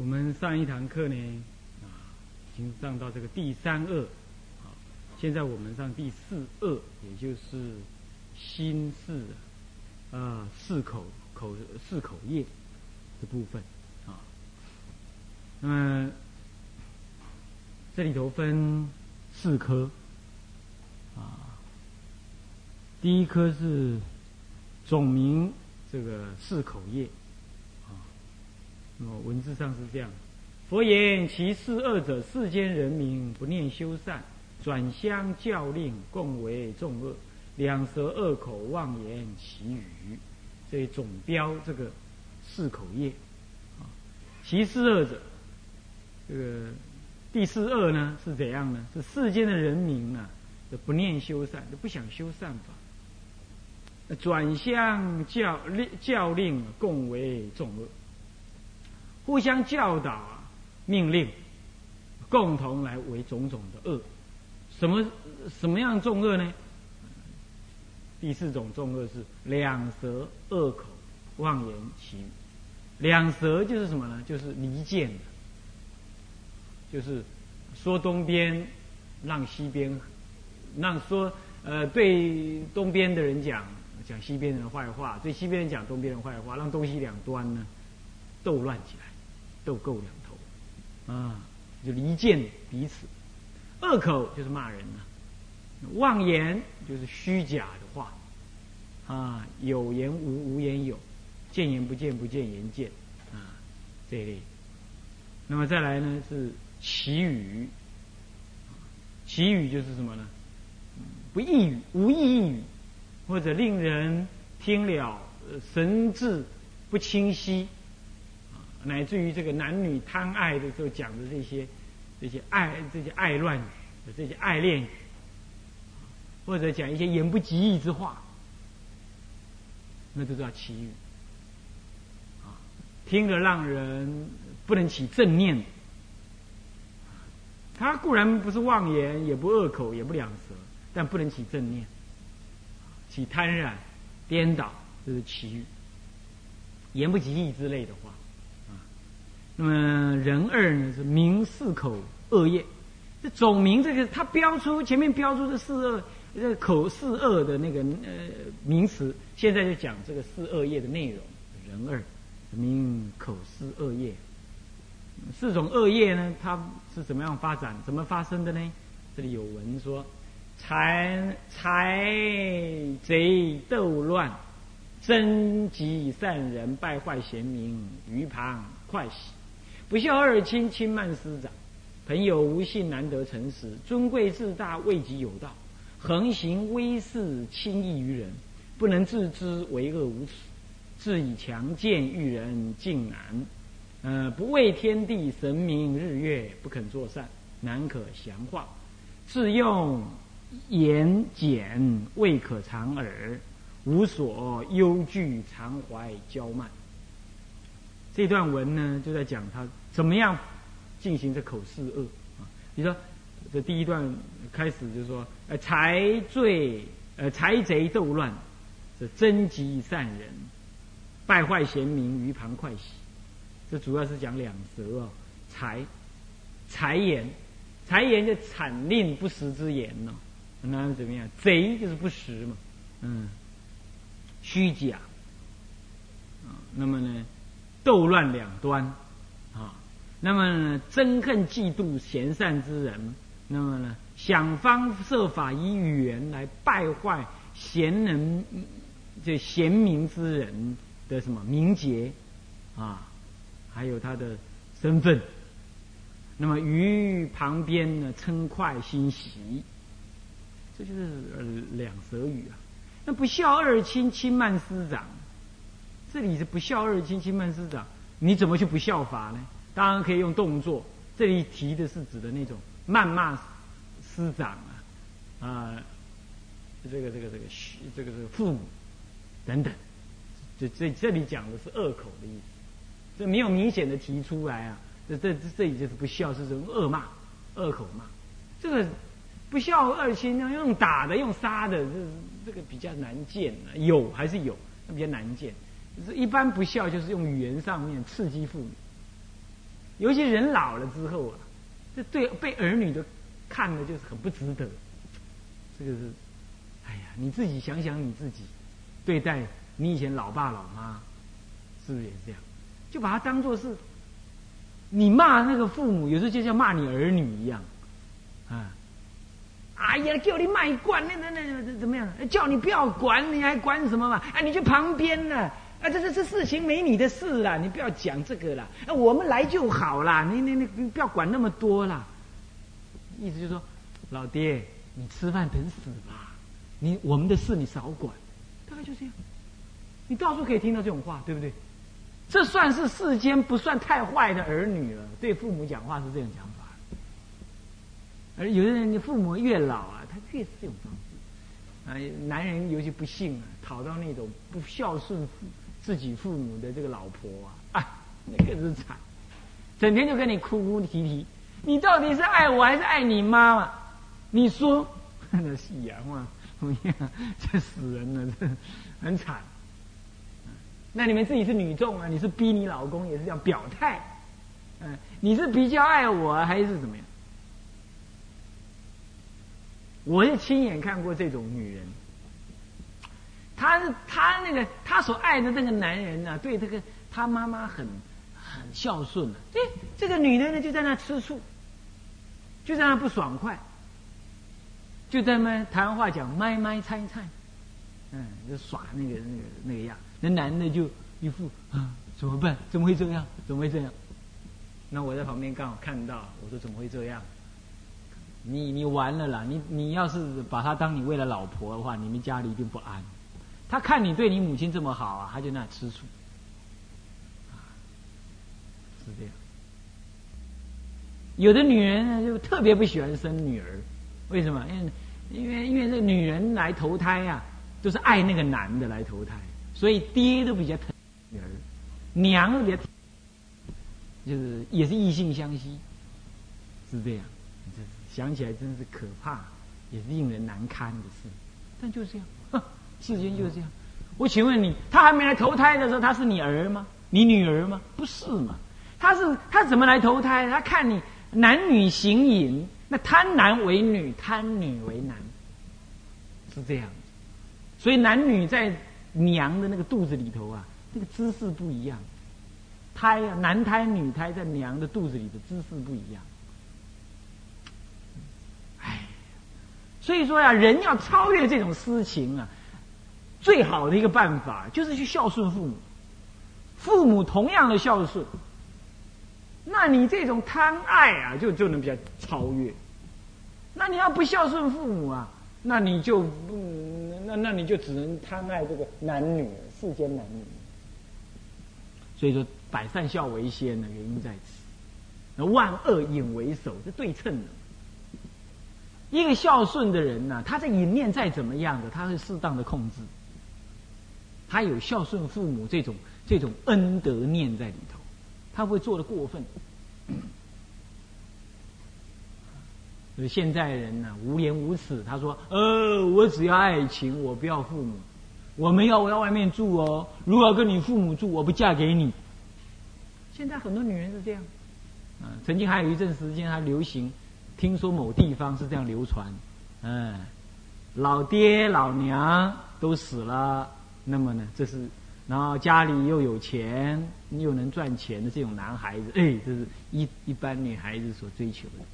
我们上一堂课呢，啊，已经上到这个第三恶，啊，现在我们上第四恶，也就是心四啊，四口口四口业的部分，啊，那么这里头分四科，啊，第一科是总名这个四口业。哦，文字上是这样。佛言：其四恶者，世间人民不念修善，转相教令，共为众恶。两舌恶口，妄言其语。所以总标这个四口业。啊，其四恶者，这个第四恶呢是怎样呢？是世间的人民啊，不念修善，都不想修善法，转相教令教令，共为众恶。互相教导啊，命令，共同来为种种的恶。什么什么样重恶呢？第四种重恶是两舌恶口，妄言其语。两舌就是什么呢？就是离间，就是说东边让西边，让说呃对东边的人讲讲西边人的坏话，对西边人讲东边人坏话，让东西两端呢斗乱起来。斗够两头，啊，就离间彼此。恶口就是骂人了，妄言就是虚假的话，啊，有言无，无言有，见言不见，不见言见，啊，这一类。那么再来呢是祈语，祈语就是什么呢？不义语，无意义语，或者令人听了神志不清晰。乃至于这个男女贪爱的时候讲的这些、这些爱、这些爱乱语、这些爱恋语，或者讲一些言不及义之话，那就叫奇语。啊，听着让人不能起正念。他固然不是妄言，也不恶口，也不两舌，但不能起正念，起贪染、颠倒，这是奇语。言不及义之类的话。那么人二呢是名四口恶业，这总名这个他标出前面标出的四恶，这口四恶的那个呃名词，现在就讲这个四恶业的内容。人二名口四恶业，四种恶业呢，它是怎么样发展，怎么发生的呢？这里有文说：财财贼斗乱，争极善人，败坏贤明，于旁快喜。不孝二亲，轻慢师长；朋友无信，难得诚实；尊贵自大，位极有道；横行威势，轻易于人；不能自知，为恶无耻；自以强健，遇人竟难；呃，不畏天地神明日月，不肯作善，难可降化；自用言简，未可长耳；无所忧惧，常怀骄慢。这段文呢，就在讲他怎么样进行这口四恶啊。比如说，这第一段开始就是说，呃，财罪，呃，财贼斗乱，是征集善人，败坏贤明，于旁快喜。这主要是讲两舌哦，财，财言，财言就惨令不实之言呢。那怎么样？贼就是不实嘛，嗯，虚假啊。那么呢？斗乱两端，那么，憎恨嫉妒贤善之人，那么呢，想方设法以语言来败坏贤能这贤明之人的什么名节啊，还有他的身份，那么于旁边呢称快欣喜，这就是两舌语啊。那不孝二亲，轻慢师长。这里是不孝二亲，轻慢师长，你怎么去不孝法呢？当然可以用动作。这里提的是指的那种谩骂师长啊，啊，这个这个这个这个这个父母等等。这这这里讲的是恶口的意思，这没有明显的提出来啊。这这这里就是不孝，是这种恶骂、恶口骂。这个不孝二亲要用打的、用杀的，这这个比较难见啊。有还是有，比较难见。一般不孝，就是用语言上面刺激父母，尤其人老了之后啊，这对被儿女的看的就是很不值得。这个是，哎呀，你自己想想你自己，对待你以前老爸老妈，是不是也是这样？就把它当做是，你骂那个父母，有时候就像骂你儿女一样，啊。哎呀，叫你卖管，那那那怎么样？叫你不要管，你还管什么嘛？哎，你去旁边呢？啊，啊这这这事情没你的事啦，你不要讲这个啦。啊，我们来就好啦，你你你不要管那么多啦。意思就是说，老爹，你吃饭等死吧，你我们的事你少管，大概就这样。你到处可以听到这种话，对不对？这算是世间不算太坏的儿女了，对父母讲话是这种讲法。而有的人，你父母越老啊，他越是这种方式。啊，男人尤其不幸啊，讨到那种不孝顺父自己父母的这个老婆啊，啊，那个是惨，整天就跟你哭哭啼啼。你到底是爱我还是爱你妈妈？你说，那戏呀，这死人了，这很惨。那你们自己是女众啊，你是逼你老公也是这样表态，嗯，你是比较爱我还是怎么样？我是亲眼看过这种女人，他是她那个他所爱的那个男人呢，对这个他妈妈很很孝顺的。哎，这个女的呢就在那吃醋，就在那不爽快，就在那台湾话讲“麦麦菜菜”，嗯，就耍那个那个那个样。那男的就一副啊，怎么办？怎么会这样？怎么会这样？那我在旁边刚好看到，我说怎么会这样？你你完了啦！你你要是把他当你为了老婆的话，你们家里一定不安。他看你对你母亲这么好啊，他就那吃醋。是这样。有的女人呢，就特别不喜欢生女儿，为什么？因为因为因为这女人来投胎呀，都是爱那个男的来投胎，所以爹都比较疼女儿，娘都比较，就是也是异性相吸，是这样。想起来真是可怕，也是令人难堪的事。但就是这样，世间就是这样。我请问你，他还没来投胎的时候，他是你儿吗？你女儿吗？不是嘛？他是他怎么来投胎？他看你男女形影，那贪男为女，贪女为男，是这样。所以男女在娘的那个肚子里头啊，那个姿势不一样。胎啊，男胎女胎在娘的肚子里的姿势不一样。哎所以说呀，人要超越这种私情啊，最好的一个办法就是去孝顺父母。父母同样的孝顺，那你这种贪爱啊，就就能比较超越。那你要不孝顺父母啊，那你就嗯，那那你就只能贪爱这个男女世间男女。所以说，百善孝为先的原因在此，那万恶引为首，是对称的。一个孝顺的人呢，他的淫念再怎么样的，他会适当的控制。他有孝顺父母这种这种恩德念在里头，他不会做的过分。现在人呢，无廉无耻，他说：“呃，我只要爱情，我不要父母。我们要我要外面住哦，如果要跟你父母住，我不嫁给你。”现在很多女人是这样。啊，曾经还有一阵时间还流行。听说某地方是这样流传，嗯，老爹老娘都死了，那么呢，这是，然后家里又有钱，又能赚钱的这种男孩子，哎，这是一一般女孩子所追求的。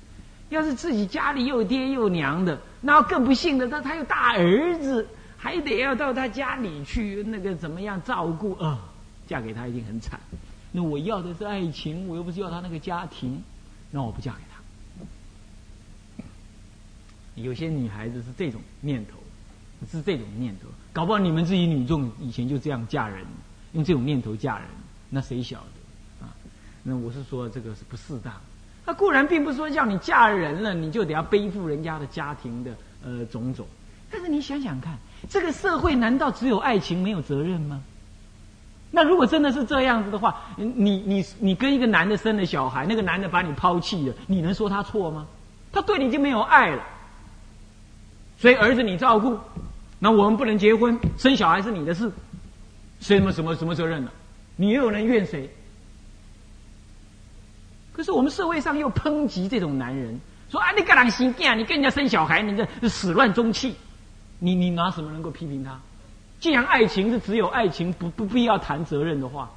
要是自己家里又爹又娘的，那更不幸的，他他有大儿子，还得要到他家里去那个怎么样照顾啊？嫁给他一定很惨。那我要的是爱情，我又不是要他那个家庭，那我不嫁给他。有些女孩子是这种念头，是这种念头，搞不好你们自己女众以前就这样嫁人，用这种念头嫁人，那谁晓得啊？那我是说这个是不适当。那固然并不是说叫你嫁人了，你就得要背负人家的家庭的呃种种。但是你想想看，这个社会难道只有爱情没有责任吗？那如果真的是这样子的话，你你你跟一个男的生了小孩，那个男的把你抛弃了，你能说他错吗？他对你已经没有爱了。所以儿子你照顾，那我们不能结婚，生小孩是你的事，谁什么什么什么责任呢？你又能怨谁？可是我们社会上又抨击这种男人，说啊，你个人心贱，你跟人家生小孩，你这始乱终弃，你你拿什么能够批评他？既然爱情是只有爱情，不不必要谈责任的话，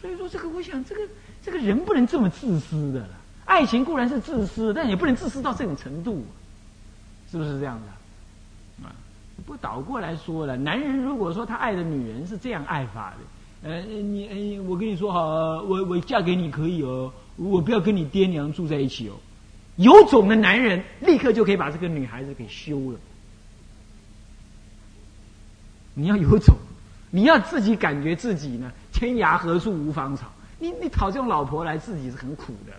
所以说这个，我想这个这个人不能这么自私的了。爱情固然是自私，但也不能自私到这种程度，是不是这样的？不倒过来说了，男人如果说他爱的女人是这样爱法的，呃，你哎，我跟你说好，我我嫁给你可以哦，我不要跟你爹娘住在一起哦。有种的男人立刻就可以把这个女孩子给休了。你要有种，你要自己感觉自己呢，天涯何处无芳草。你你讨这种老婆来，自己是很苦的。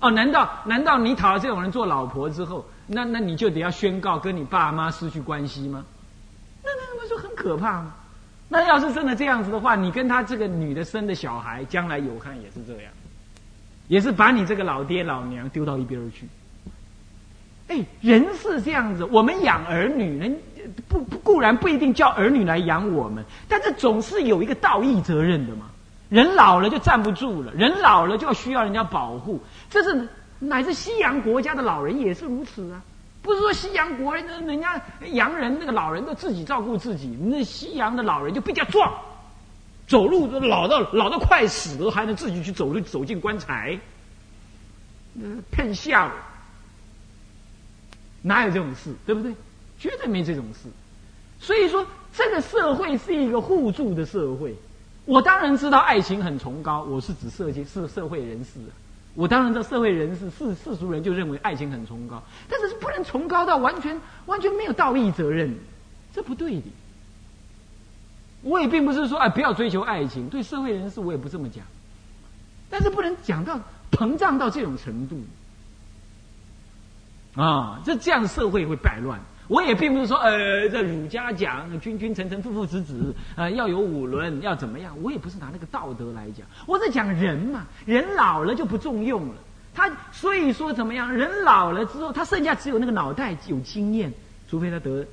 哦，难道难道你讨了这种人做老婆之后，那那你就得要宣告跟你爸妈失去关系吗？可怕吗？那要是真的这样子的话，你跟他这个女的生的小孩，将来有看也是这样，也是把你这个老爹老娘丢到一边去。哎，人是这样子，我们养儿女，人不固然不一定叫儿女来养我们，但是总是有一个道义责任的嘛。人老了就站不住了，人老了就要需要人家保护，这是乃至西洋国家的老人也是如此啊。不是说西洋国人，人家洋人那个老人都自己照顾自己，那西洋的老人就比较壮，走路都老到老到快死了，还能自己去走路走进棺材，骗笑。哪有这种事，对不对？绝对没这种事。所以说，这个社会是一个互助的社会。我当然知道爱情很崇高，我是指社会是社会人士。我当然知道社会人士世世俗人就认为爱情很崇高，但是是不能崇高到完全完全没有道义责任，这不对的。我也并不是说哎不要追求爱情，对社会人士我也不这么讲，但是不能讲到膨胀到这种程度。啊，这这样社会会败乱。我也并不是说，呃，这儒家讲君君臣臣父父子子，呃，要有五伦，要怎么样？我也不是拿那个道德来讲，我是讲人嘛。人老了就不重用了，他所以说怎么样？人老了之后，他剩下只有那个脑袋有经验，除非他得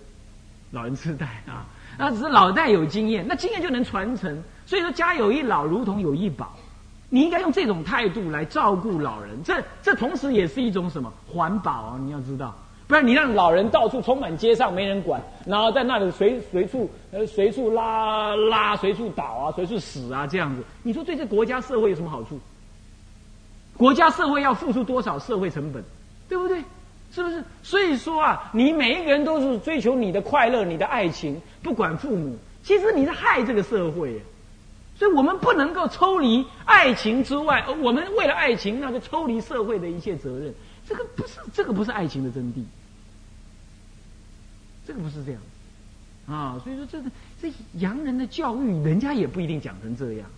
老人痴呆啊，那只是脑袋有经验，那经验就能传承。所以说，家有一老，如同有一宝。你应该用这种态度来照顾老人，这这同时也是一种什么环保啊？你要知道，不然你让老人到处充满街上没人管，然后在那里随随处呃随处拉拉随处倒啊随处死啊这样子，你说对这国家社会有什么好处？国家社会要付出多少社会成本，对不对？是不是？所以说啊，你每一个人都是追求你的快乐、你的爱情，不管父母，其实你是害这个社会。所以我们不能够抽离爱情之外，我们为了爱情，那就抽离社会的一切责任。这个不是，这个不是爱情的真谛。这个不是这样，啊，所以说这个这洋人的教育，人家也不一定讲成这样。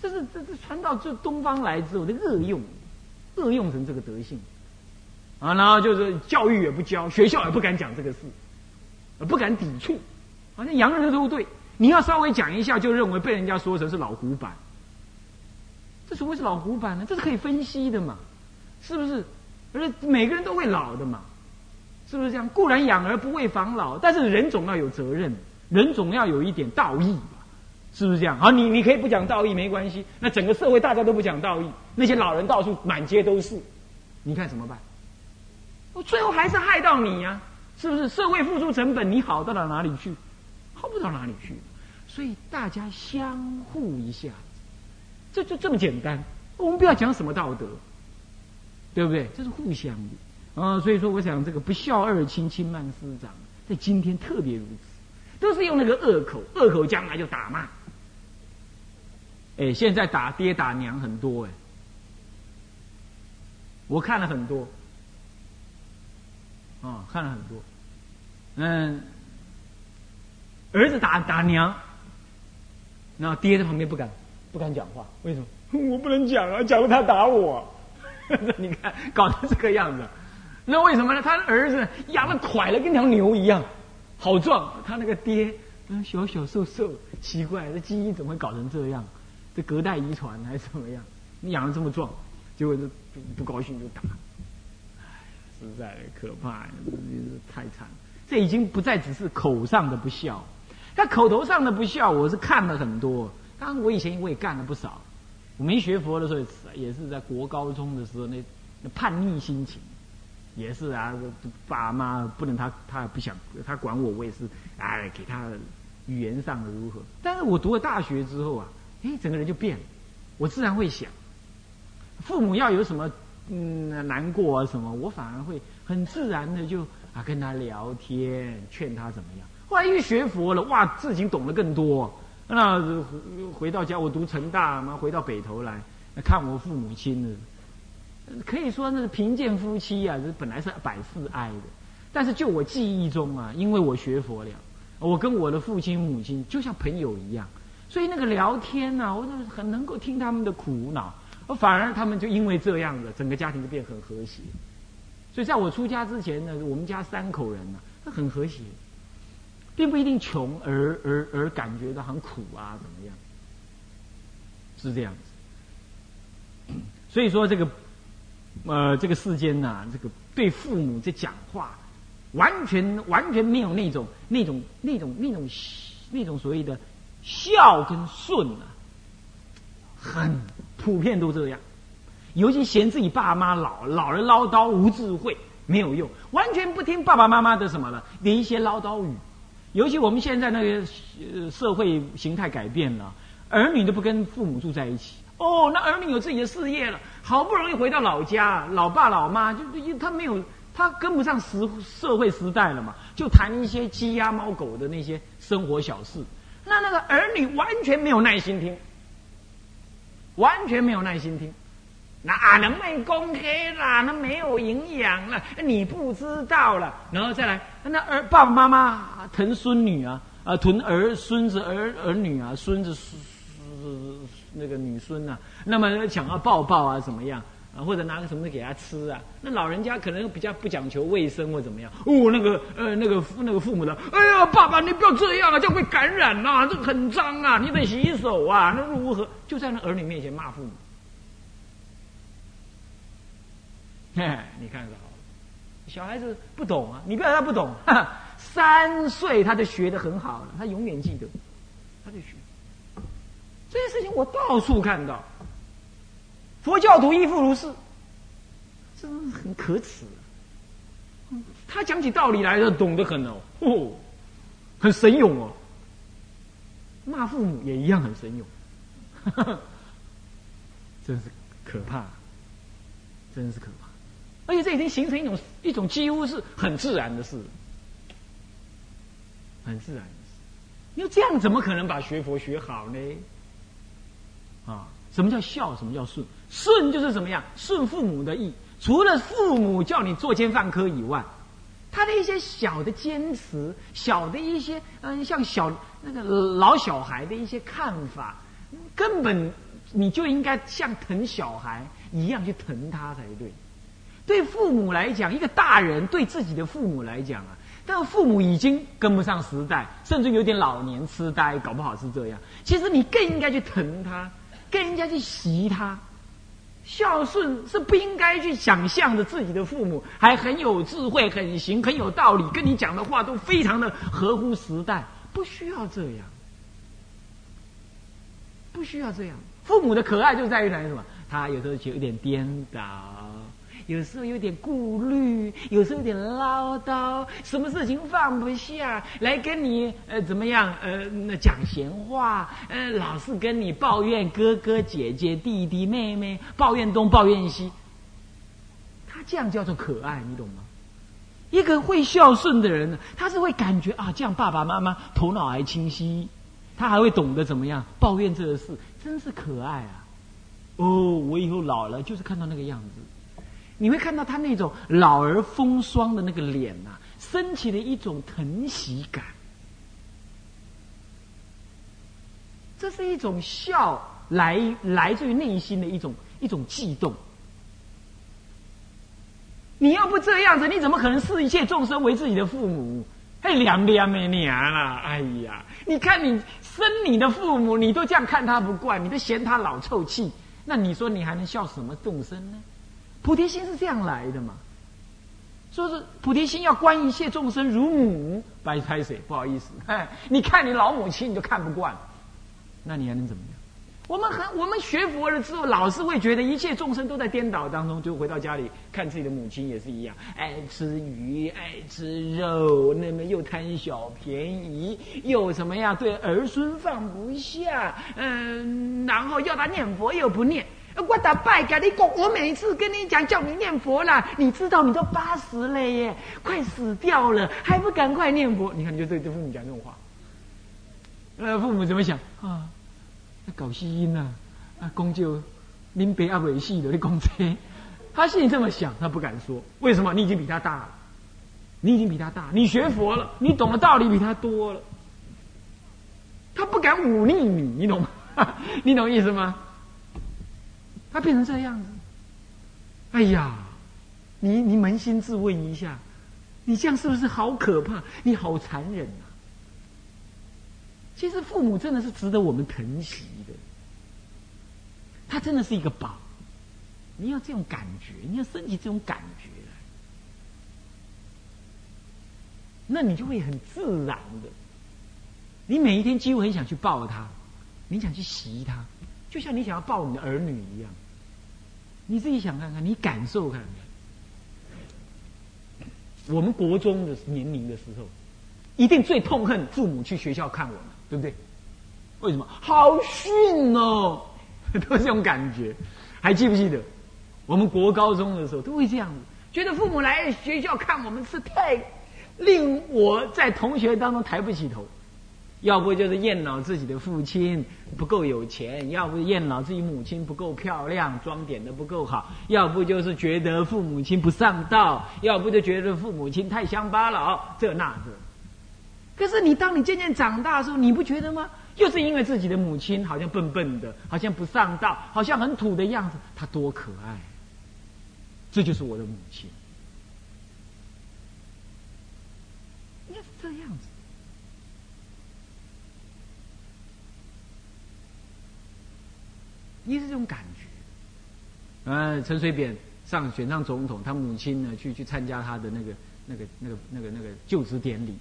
这是这这传到这东方来之后的恶用，恶用成这个德性，啊，然后就是教育也不教，学校也不敢讲这个事，不敢抵触，好像洋人都对。你要稍微讲一下，就认为被人家说成是老古板。这什么是老古板呢？这是可以分析的嘛？是不是？而是每个人都会老的嘛？是不是这样？固然养儿不为防老，但是人总要有责任，人总要有一点道义吧？是不是这样？好，你你可以不讲道义没关系。那整个社会大家都不讲道义，那些老人到处满街都是，你看怎么办？我最后还是害到你呀？是不是？社会付出成本，你好到了哪里去？好不到哪里去。所以大家相互一下，这就这么简单。我们不要讲什么道德，对不对？这是互相的啊。所以说，我想这个不孝二亲，亲慢师长，在今天特别如此，都是用那个恶口，恶口将来就打骂。哎，现在打爹打娘很多哎，我看了很多，啊，看了很多，嗯，儿子打打娘。然后爹在旁边不敢不敢讲话，为什么？我不能讲啊，讲了他打我。你看搞成这个样子，那为什么呢？他的儿子养的快了，跟条牛一样，好壮。他那个爹嗯小小瘦瘦，奇怪，这基因怎么会搞成这样？这隔代遗传还是怎么样？你养的这么壮，结果就不高兴就打。哎，实在可怕，太惨。这已经不再只是口上的不孝。他口头上的不孝，我是看了很多。当然，我以前我也干了不少。我没学佛的时候，也是在国高中的时候，那那叛逆心情，也是啊，爸妈不能他他不想他管我，我也是哎给他语言上的如何。但是我读了大学之后啊，哎，整个人就变了，我自然会想，父母要有什么嗯难过啊什么，我反而会很自然的就啊跟他聊天，劝他怎么样。后来一学佛了，哇，自己懂得更多。那回到家，我读成大嘛，回到北头来看我父母亲呢，可以说那是贫贱夫妻啊，这本来是百事哀的。但是就我记忆中啊，因为我学佛了，我跟我的父亲母亲就像朋友一样，所以那个聊天呢，我就很能够听他们的苦恼，而反而他们就因为这样子，整个家庭就变很和谐。所以在我出家之前呢，我们家三口人呢，很和谐。并不一定穷而而而感觉到很苦啊，怎么样？是这样子。所以说这个呃这个世间呐，这个对父母这讲话，完全完全没有那种那种那种那种那种所谓的孝跟顺啊，很普遍都这样。尤其嫌自己爸妈老老人唠叨无智慧没有用，完全不听爸爸妈妈的什么了的一些唠叨语。尤其我们现在那个社会形态改变了，儿女都不跟父母住在一起。哦，那儿女有自己的事业了，好不容易回到老家，老爸老妈就他没有，他跟不上时社会时代了嘛，就谈一些鸡鸭猫狗的那些生活小事。那那个儿女完全没有耐心听，完全没有耐心听。哪能没公开啦？那没有营养了，你不知道了。然后再来，那儿爸爸妈妈疼孙女啊，啊疼儿孙子儿儿女啊，孙子那个女孙啊，那么想要抱抱啊，怎么样啊？或者拿个什么给他吃啊？那老人家可能比较不讲求卫生或怎么样？哦，那个呃那个那个父母的，哎呀，爸爸你不要这样啊，这会感染呐，这个很脏啊，你得洗手啊，那如何？就在那儿女面前骂父母。你看着好，小孩子不懂啊！你不要他不懂，三岁他就学的很好了，他永远记得，他就学。这些事情我到处看到，佛教徒亦复如是，真是很可耻。他讲起道理来，就懂得很哦，哦，很神勇哦。骂父母也一样很神勇，真是可怕，真是可怕。而且这已经形成一种一种几乎是很自然的事，很自然的事。因为这样怎么可能把学佛学好呢？啊，什么叫孝？什么叫顺？顺就是怎么样？顺父母的意。除了父母叫你作奸犯科以外，他的一些小的坚持，小的一些嗯，像小那个老小孩的一些看法，根本你就应该像疼小孩一样去疼他才对。对父母来讲，一个大人对自己的父母来讲啊，但父母已经跟不上时代，甚至有点老年痴呆，搞不好是这样。其实你更应该去疼他，更应该去习他。孝顺是不应该去想象着自己的父母还很有智慧、很行、很有道理，跟你讲的话都非常的合乎时代，不需要这样，不需要这样。父母的可爱就在于哪什么？他有时候就有点颠倒。有时候有点顾虑，有时候有点唠叨，什么事情放不下来跟你呃怎么样呃那讲闲话，呃老是跟你抱怨哥哥姐姐弟弟妹妹，抱怨东抱怨西。他这样叫做可爱，你懂吗？一个会孝顺的人呢，他是会感觉啊，这样爸爸妈妈头脑还清晰，他还会懂得怎么样抱怨这个事，真是可爱啊！哦，我以后老了就是看到那个样子。你会看到他那种老而风霜的那个脸呐，升起了一种疼惜感。这是一种笑来来自于内心的一种一种悸动。你要不这样子，你怎么可能视一切众生为自己的父母？还凉凉的娘了！哎呀，你看你生你的父母，你都这样看他不惯，你都嫌他老臭气，那你说你还能笑什么众生呢？菩提心是这样来的嘛？说是菩提心要观一切众生如母，白开水不好意思，哎，你看你老母亲你就看不惯，那你还能怎么样？我们很，我们学佛了之后，老是会觉得一切众生都在颠倒当中，就回到家里看自己的母亲也是一样，爱吃鱼，爱吃肉，那么又贪小便宜，又怎么样对儿孙放不下，嗯，然后要他念佛又不念。我打拜给你讲，我每次跟你讲叫你念佛啦，你知道你都八十了耶，快死掉了，还不赶快念佛？你看，你就对对父母讲这种话，呃，父母怎么想啊？搞吸音呐，啊，公就您别阿尾戏的，你公车，他心里这么想，他不敢说。为什么？你已经比他大了，你已经比他大，你学佛了，你懂的道理比他多了，他不敢忤逆你，你懂吗？你懂意思吗？他变成这样子，哎呀，你你扪心自问一下，你这样是不是好可怕？你好残忍啊！其实父母真的是值得我们疼惜的，他真的是一个宝。你要这种感觉，你要升起这种感觉来，那你就会很自然的，你每一天几乎很想去抱他，你想去袭他，就像你想要抱你的儿女一样。你自己想看看，你感受看看。我们国中的年龄的时候，一定最痛恨父母去学校看我们。对不对？为什么？好逊哦，都是这种感觉。还记不记得？我们国高中的时候都会这样子，觉得父母来学校看我们是太令我在同学当中抬不起头。要不就是厌恼自己的父亲不够有钱，要不厌恼自己母亲不够漂亮，装点的不够好，要不就是觉得父母亲不上道，要不就觉得父母亲太乡巴佬，这那的。可是你当你渐渐长大的时候，你不觉得吗？又是因为自己的母亲好像笨笨的，好像不上道，好像很土的样子，她多可爱！这就是我的母亲，应该是这样子。一是这种感觉。呃，陈水扁上选上总统，他母亲呢去去参加他的那个那个那个那个那个就职典礼。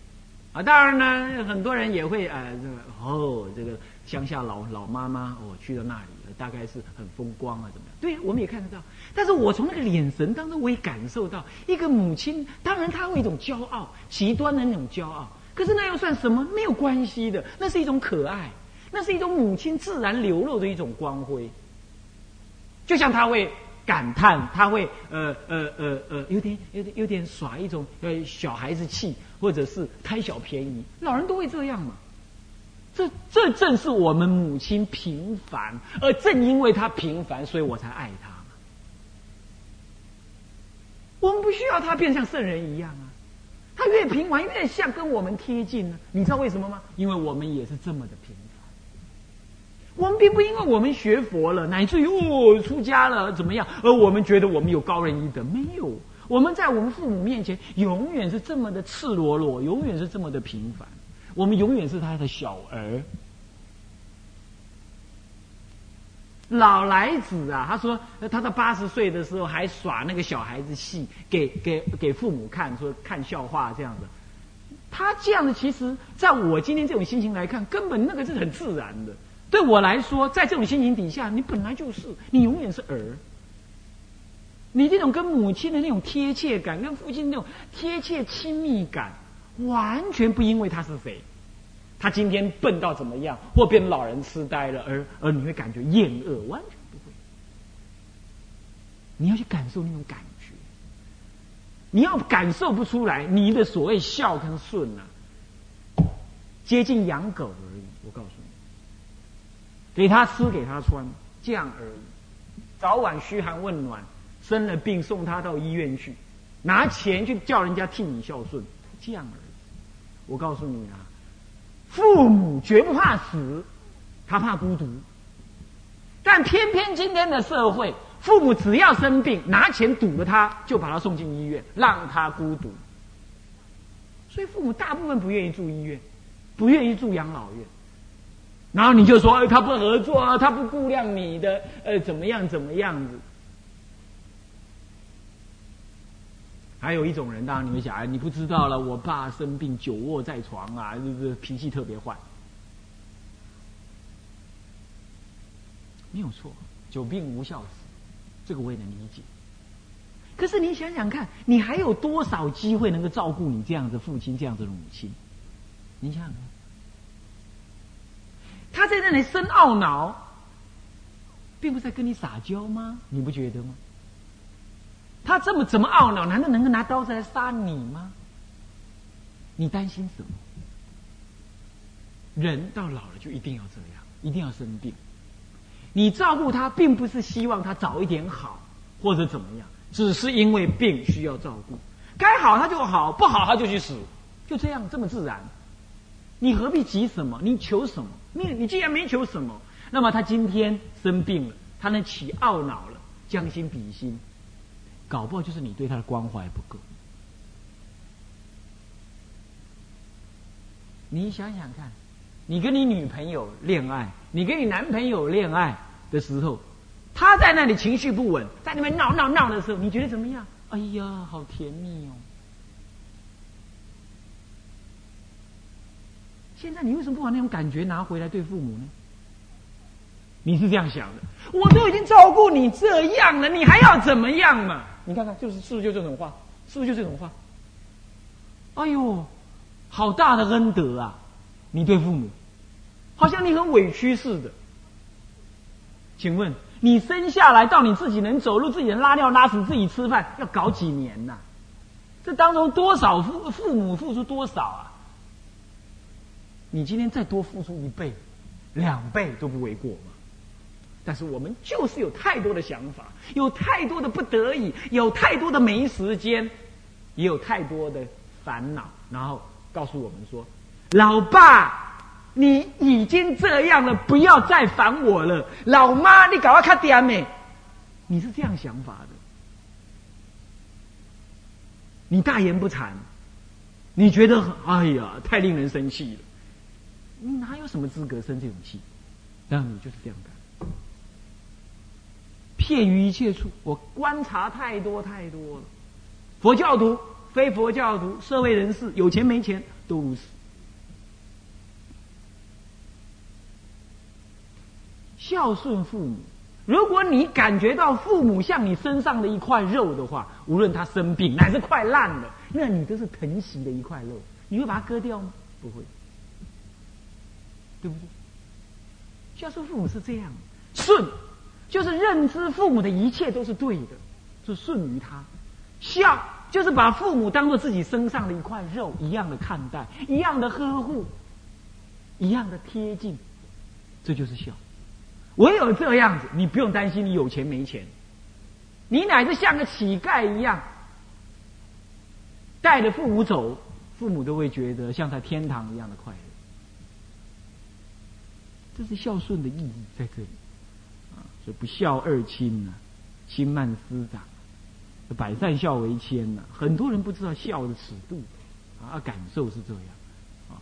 啊，当然呢，很多人也会呃，这个哦，这个乡下老老妈妈哦，去到那里，大概是很风光啊，怎么样？对呀，我们也看得到。但是我从那个眼神当中，我也感受到一个母亲，当然她会一种骄傲，极端的那种骄傲。可是那又算什么？没有关系的，那是一种可爱，那是一种母亲自然流露的一种光辉。就像他会。感叹他会呃呃呃呃有点有点有点耍一种呃小孩子气，或者是贪小便宜，老人都会这样嘛。这这正是我们母亲平凡，而正因为她平凡，所以我才爱她嘛。我们不需要她变像圣人一样啊，她越平凡越像跟我们贴近呢。你知道为什么吗？因为我们也是这么的平。我们并不因为我们学佛了，乃至于哦出家了怎么样，而我们觉得我们有高人一等。没有，我们在我们父母面前永远是这么的赤裸裸，永远是这么的平凡。我们永远是他的小儿。老来子啊，他说他到八十岁的时候还耍那个小孩子戏，给给给父母看，说看笑话这样的。他这样的，其实在我今天这种心情来看，根本那个是很自然的。对我来说，在这种心情底下，你本来就是，你永远是儿。你这种跟母亲的那种贴切感，跟父亲那种贴切亲密感，完全不因为他是谁，他今天笨到怎么样，或变老人痴呆了，而而你会感觉厌恶，完全不会。你要去感受那种感觉，你要感受不出来，你的所谓孝跟顺啊，接近养狗而已。给他吃，给他穿，这样而已。早晚嘘寒问暖，生了病送他到医院去，拿钱去叫人家替你孝顺，这样而已。我告诉你啊，父母绝不怕死，他怕孤独。但偏偏今天的社会，父母只要生病，拿钱堵了他，就把他送进医院，让他孤独。所以父母大部分不愿意住医院，不愿意住养老院。然后你就说，哎，他不合作啊，他不顾量你的，呃，怎么样，怎么样子？还有一种人，当然你们想，哎，你不知道了，我爸生病，久卧在床啊，就是脾气特别坏。没有错，久病无孝子，这个我也能理解。可是你想想看，你还有多少机会能够照顾你这样的父亲、这样的母亲？你想想看，他在那里生懊恼，并不是在跟你撒娇吗？你不觉得吗？他这么怎么懊恼？难道能够拿刀子来杀你吗？你担心什么？人到老了就一定要这样，一定要生病。你照顾他，并不是希望他早一点好，或者怎么样，只是因为病需要照顾。该好他就好，不好他就去死，就这样这么自然。你何必急什么？你求什么？你你既然没求什么，那么他今天生病了，他能起懊恼了，将心比心，搞不好就是你对他的关怀不够。你想想看。你跟你女朋友恋爱，你跟你男朋友恋爱的时候，他在那里情绪不稳，在那边闹闹闹的时候，你觉得怎么样？哎呀，好甜蜜哦！现在你为什么不把那种感觉拿回来对父母呢？你是这样想的？我都已经照顾你这样了，你还要怎么样嘛？你看看，就是是不是就这种话？是不是就这种话？哎呦，好大的恩德啊！你对父母。好像你很委屈似的。请问你生下来到你自己能走路、自己能拉尿拉屎、自己吃饭，要搞几年呐？这当中多少父父母付出多少啊？你今天再多付出一倍、两倍都不为过嘛？但是我们就是有太多的想法，有太多的不得已，有太多的没时间，也有太多的烦恼，然后告诉我们说：“老爸。”你已经这样了，不要再烦我了，老妈，你赶快看点没？你是这样想法的？你大言不惭，你觉得哎呀，太令人生气了。你哪有什么资格生这种气？然后你就是这样的，骗于一切处。我观察太多太多了，佛教徒、非佛教徒、社会人士，有钱没钱都如此。孝顺父母，如果你感觉到父母像你身上的一块肉的话，无论他生病乃是快烂了，那你都是疼惜的一块肉，你会把它割掉吗？不会，对不对？孝顺父母是这样，顺就是认知父母的一切都是对的，是顺于他；孝就是把父母当做自己身上的一块肉一样的看待，一样的呵护，一样的贴近，这就是孝。唯有这样子，你不用担心你有钱没钱，你乃至像个乞丐一样，带着父母走，父母都会觉得像在天堂一样的快乐。这是孝顺的意义在这里啊！所以不孝二亲呐，亲慢师长，百善孝为先呐。很多人不知道孝的尺度啊，感受是这样啊。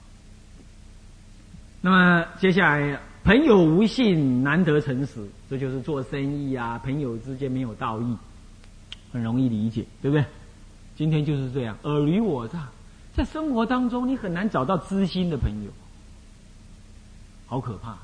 那么接下来。朋友无信，难得诚实，这就是做生意啊。朋友之间没有道义，很容易理解，对不对？今天就是这样，尔虞我诈，在生活当中你很难找到知心的朋友，好可怕。